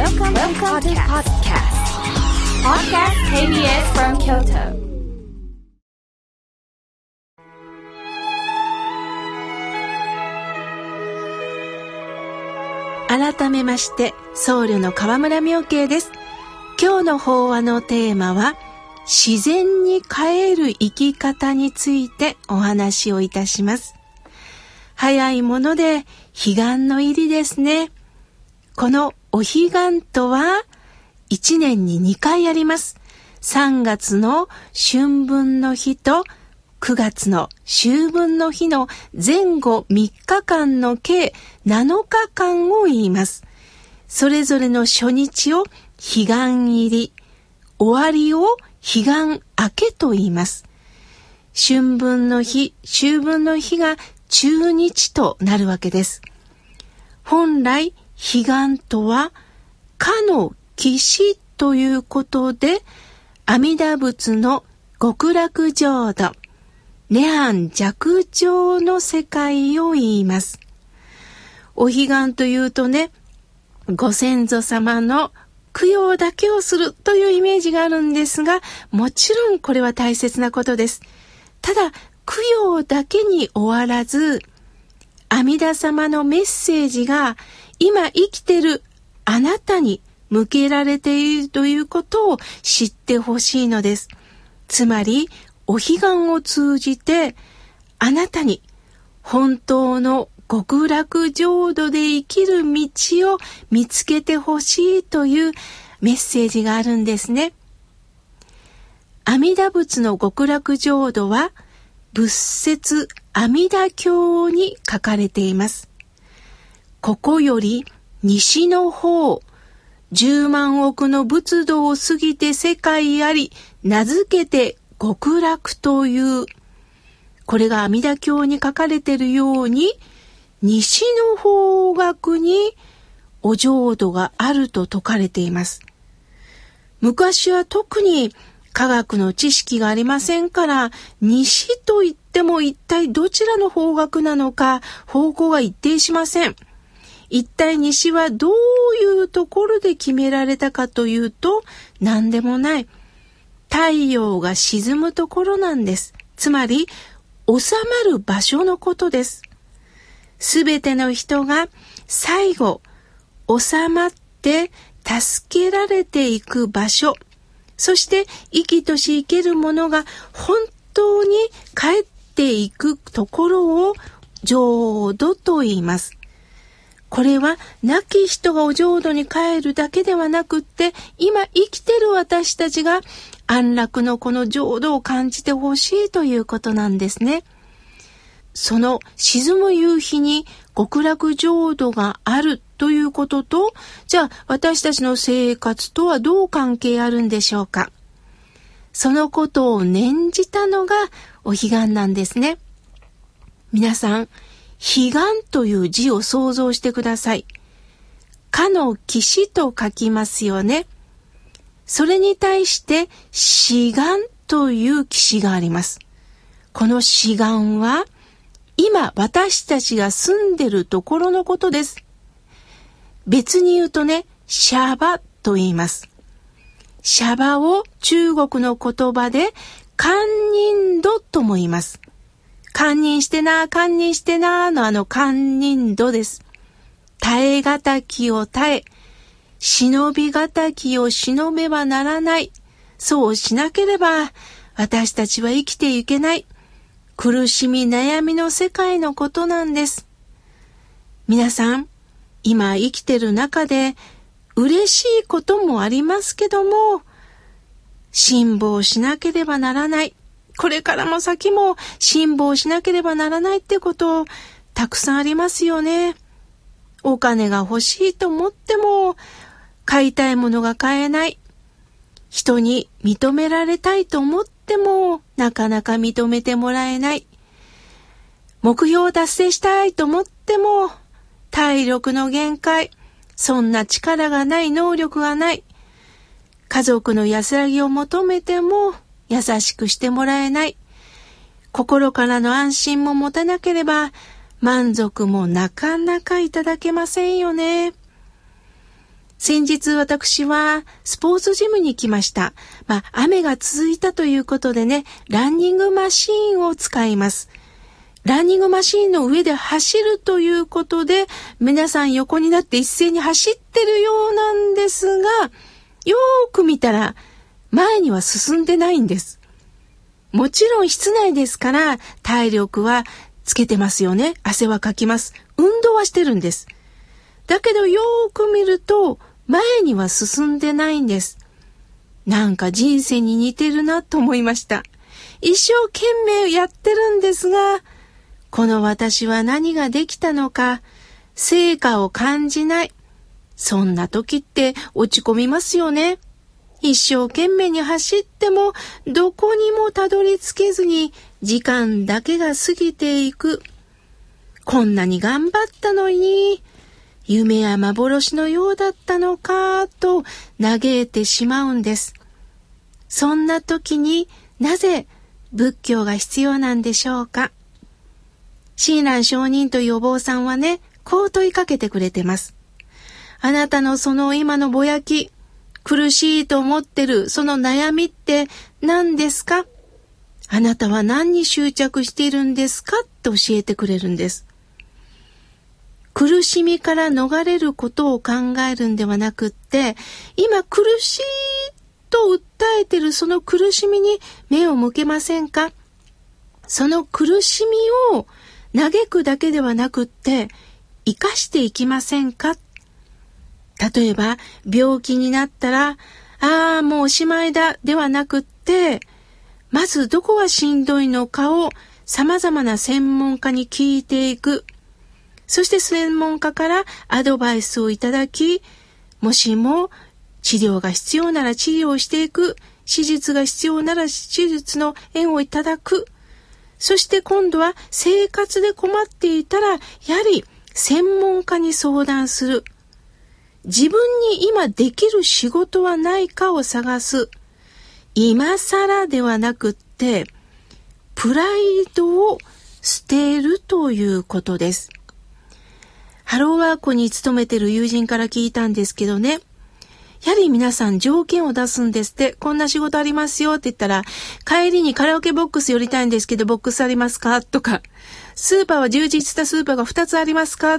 Welcome, Welcome to podcast. Podcast KBS from Kyoto. 改めまして僧侶の河村明慶です今日の法話のテーマは自然に帰る生き方についてお話をいたします早いもので彼岸の入りですねこのお彼岸とは1年に2回あります3月の春分の日と9月の秋分の日の前後3日間の計7日間を言います。それぞれの初日を彼岸入り、終わりを彼岸明けと言います。春分の日、秋分の日が中日となるわけです。本来、彼岸とは、かの岸ということで、阿弥陀仏の極楽浄土、涅槃弱情の世界を言います。お彼岸というとね、ご先祖様の供養だけをするというイメージがあるんですが、もちろんこれは大切なことです。ただ、供養だけに終わらず、阿弥陀様のメッセージが今生きてるあなたに向けられているということを知ってほしいのです。つまり、お彼岸を通じてあなたに本当の極楽浄土で生きる道を見つけてほしいというメッセージがあるんですね。阿弥陀仏の極楽浄土は仏説阿弥陀経に書かれています。ここより西の方、十万億の仏道を過ぎて世界あり、名付けて極楽という、これが阿弥陀経に書かれているように、西の方角にお浄土があると説かれています。昔は特に科学の知識がありませんから、西と言っても一体どちらの方角なのか方向が一定しません。一体西はどういうところで決められたかというと、何でもない。太陽が沈むところなんです。つまり、収まる場所のことです。すべての人が最後、収まって助けられていく場所、そして生きとし生けるものが本当に帰っていくところを浄土と言います。これは亡き人がお浄土に帰るだけではなくって、今生きてる私たちが安楽のこの浄土を感じてほしいということなんですね。その沈む夕日に極楽浄土があるということと、じゃあ私たちの生活とはどう関係あるんでしょうか。そのことを念じたのがお彼岸なんですね。皆さん、彼岸という字を想像してください。かの騎と書きますよね。それに対して志願という騎士があります。この志願は今私たちが住んでるところのことです。別に言うとね、シャバと言います。シャバを中国の言葉で堪忍度とも言います。堪忍してな、堪忍してなのあの堪忍度です。耐え難きを耐え、忍びがたきを忍べばならない。そうしなければ、私たちは生きていけない。苦しみ悩みの世界のことなんです。皆さん、今生きてる中で、嬉しいこともありますけども、辛抱しなければならない。これからも先も辛抱しなければならないってことたくさんありますよね。お金が欲しいと思っても買いたいものが買えない。人に認められたいと思ってもなかなか認めてもらえない。目標を達成したいと思っても体力の限界。そんな力がない、能力がない。家族の安らぎを求めても優しくしてもらえない。心からの安心も持たなければ満足もなかなかいただけませんよね。先日私はスポーツジムに来ました。まあ、雨が続いたということでね、ランニングマシーンを使います。ランニングマシーンの上で走るということで、皆さん横になって一斉に走ってるようなんですが、よーく見たら前には進んでないんです。もちろん室内ですから体力はつけてますよね。汗はかきます。運動はしてるんです。だけどよーく見ると前には進んでないんです。なんか人生に似てるなと思いました。一生懸命やってるんですが、この私は何ができたのか、成果を感じない。そんな時って落ち込みますよね。一生懸命に走ってもどこにもたどり着けずに時間だけが過ぎていく。こんなに頑張ったのに、夢や幻のようだったのかと嘆いてしまうんです。そんな時になぜ仏教が必要なんでしょうか親鸞上人というお坊さんはね、こう問いかけてくれてます。あなたのその今のぼやき、苦しいと思ってるその悩みって何ですか？あなたは何に執着しているんですか？って教えてくれるんです。苦しみから逃れることを考えるんではなくって、今苦しいと訴えてるその苦しみに目を向けませんか？その苦しみを嘆くだけではなくって、生かしていきませんか？例えば、病気になったら、ああ、もうおしまいだ、ではなくって、まずどこがしんどいのかを様々な専門家に聞いていく。そして専門家からアドバイスをいただき、もしも治療が必要なら治療をしていく、手術が必要なら手術の縁をいただく。そして今度は生活で困っていたら、やはり専門家に相談する。自分に今できる仕事はないかを探す。今更ではなくって、プライドを捨てるということです。ハローワークに勤めてる友人から聞いたんですけどね。やはり皆さん条件を出すんですって。こんな仕事ありますよって言ったら、帰りにカラオケボックス寄りたいんですけど、ボックスありますか？とか、スーパーは充実したスーパーが2つありますか？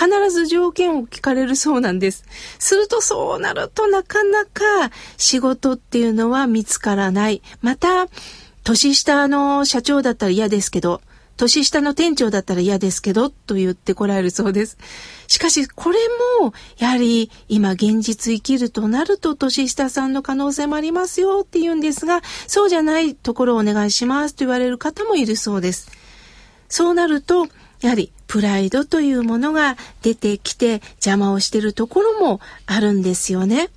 必ず条件を聞かれるそうなんです。するとそうなるとなかなか仕事っていうのは見つからない。また、年下の社長だったら嫌ですけど、年下の店長だったら嫌ですけど、と言ってこられるそうです。しかし、これも、やはり、今現実生きるとなると、年下さんの可能性もありますよって言うんですが、そうじゃないところをお願いしますと言われる方もいるそうです。そうなると、やはり、プライドというものが出てきて邪魔をしているところもあるんですよね。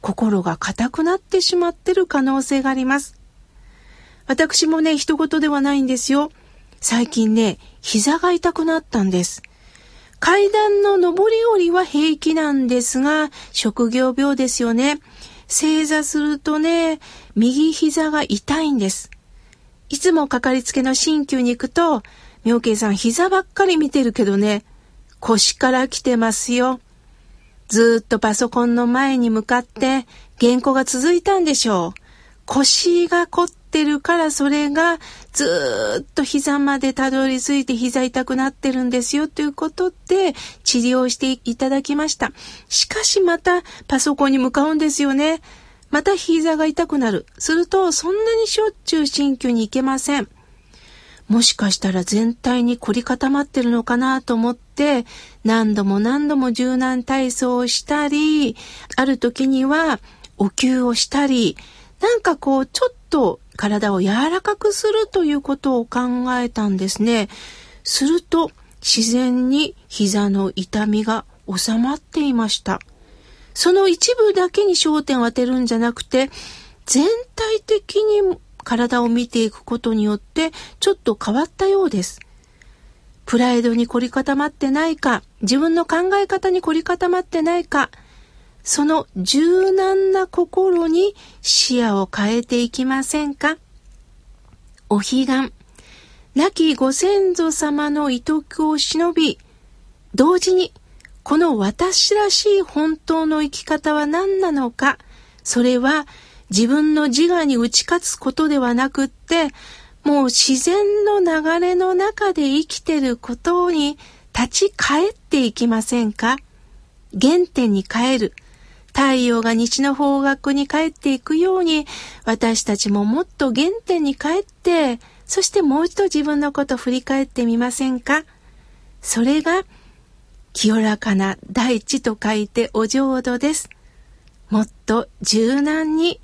心が硬くなってしまってる可能性があります。私もね、一言ではないんですよ。最近ね、膝が痛くなったんです。階段の上り下りは平気なんですが、職業病ですよね。正座するとね、右膝が痛いんです。いつもかかりつけの鍼灸に行くと、妙慶さん膝ばっかり見てるけどね、腰から来てますよ。ずっとパソコンの前に向かって原稿が続いたんでしょう。腰が凝ってるからそれがずっと膝までたどり着いて膝痛くなってるんですよということで治療していただきました。しかしまたパソコンに向かうんですよね。また膝が痛くなる。するとそんなにしょっちゅう鍼灸に行けません。もしかしたら全体に凝り固まってるのかなと思って何度も何度も柔軟体操をしたり、ある時にはお灸をしたり、なんかこう、ちょっと体を柔らかくするということを考えたんですね。すると、自然に膝の痛みが収まっていました。その一部だけに焦点を当てるんじゃなくて、全体的に体を見ていくことによってちょっと変わったようです。プライドに凝り固まってないか、自分の考え方に凝り固まってないか、その柔軟な心に視野を変えていきませんかお彼岸、亡きご先祖様の遺徳を忍び、同時にこの私らしい本当の生き方は何なのか、それは自分の自我に打ち勝つことではなくって、もう自然の流れの中で生きてることに立ち返っていきませんか？原点に帰る。太陽が西の方角に帰っていくように、私たちももっと原点に帰って、そしてもう一度自分のこと振り返ってみませんか？それが、清らかな大地と書いてお浄土です。もっと柔軟に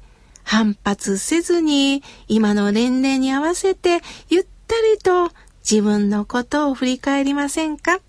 反発せずに今の年齢に合わせてゆったりと自分のことを振り返りませんか？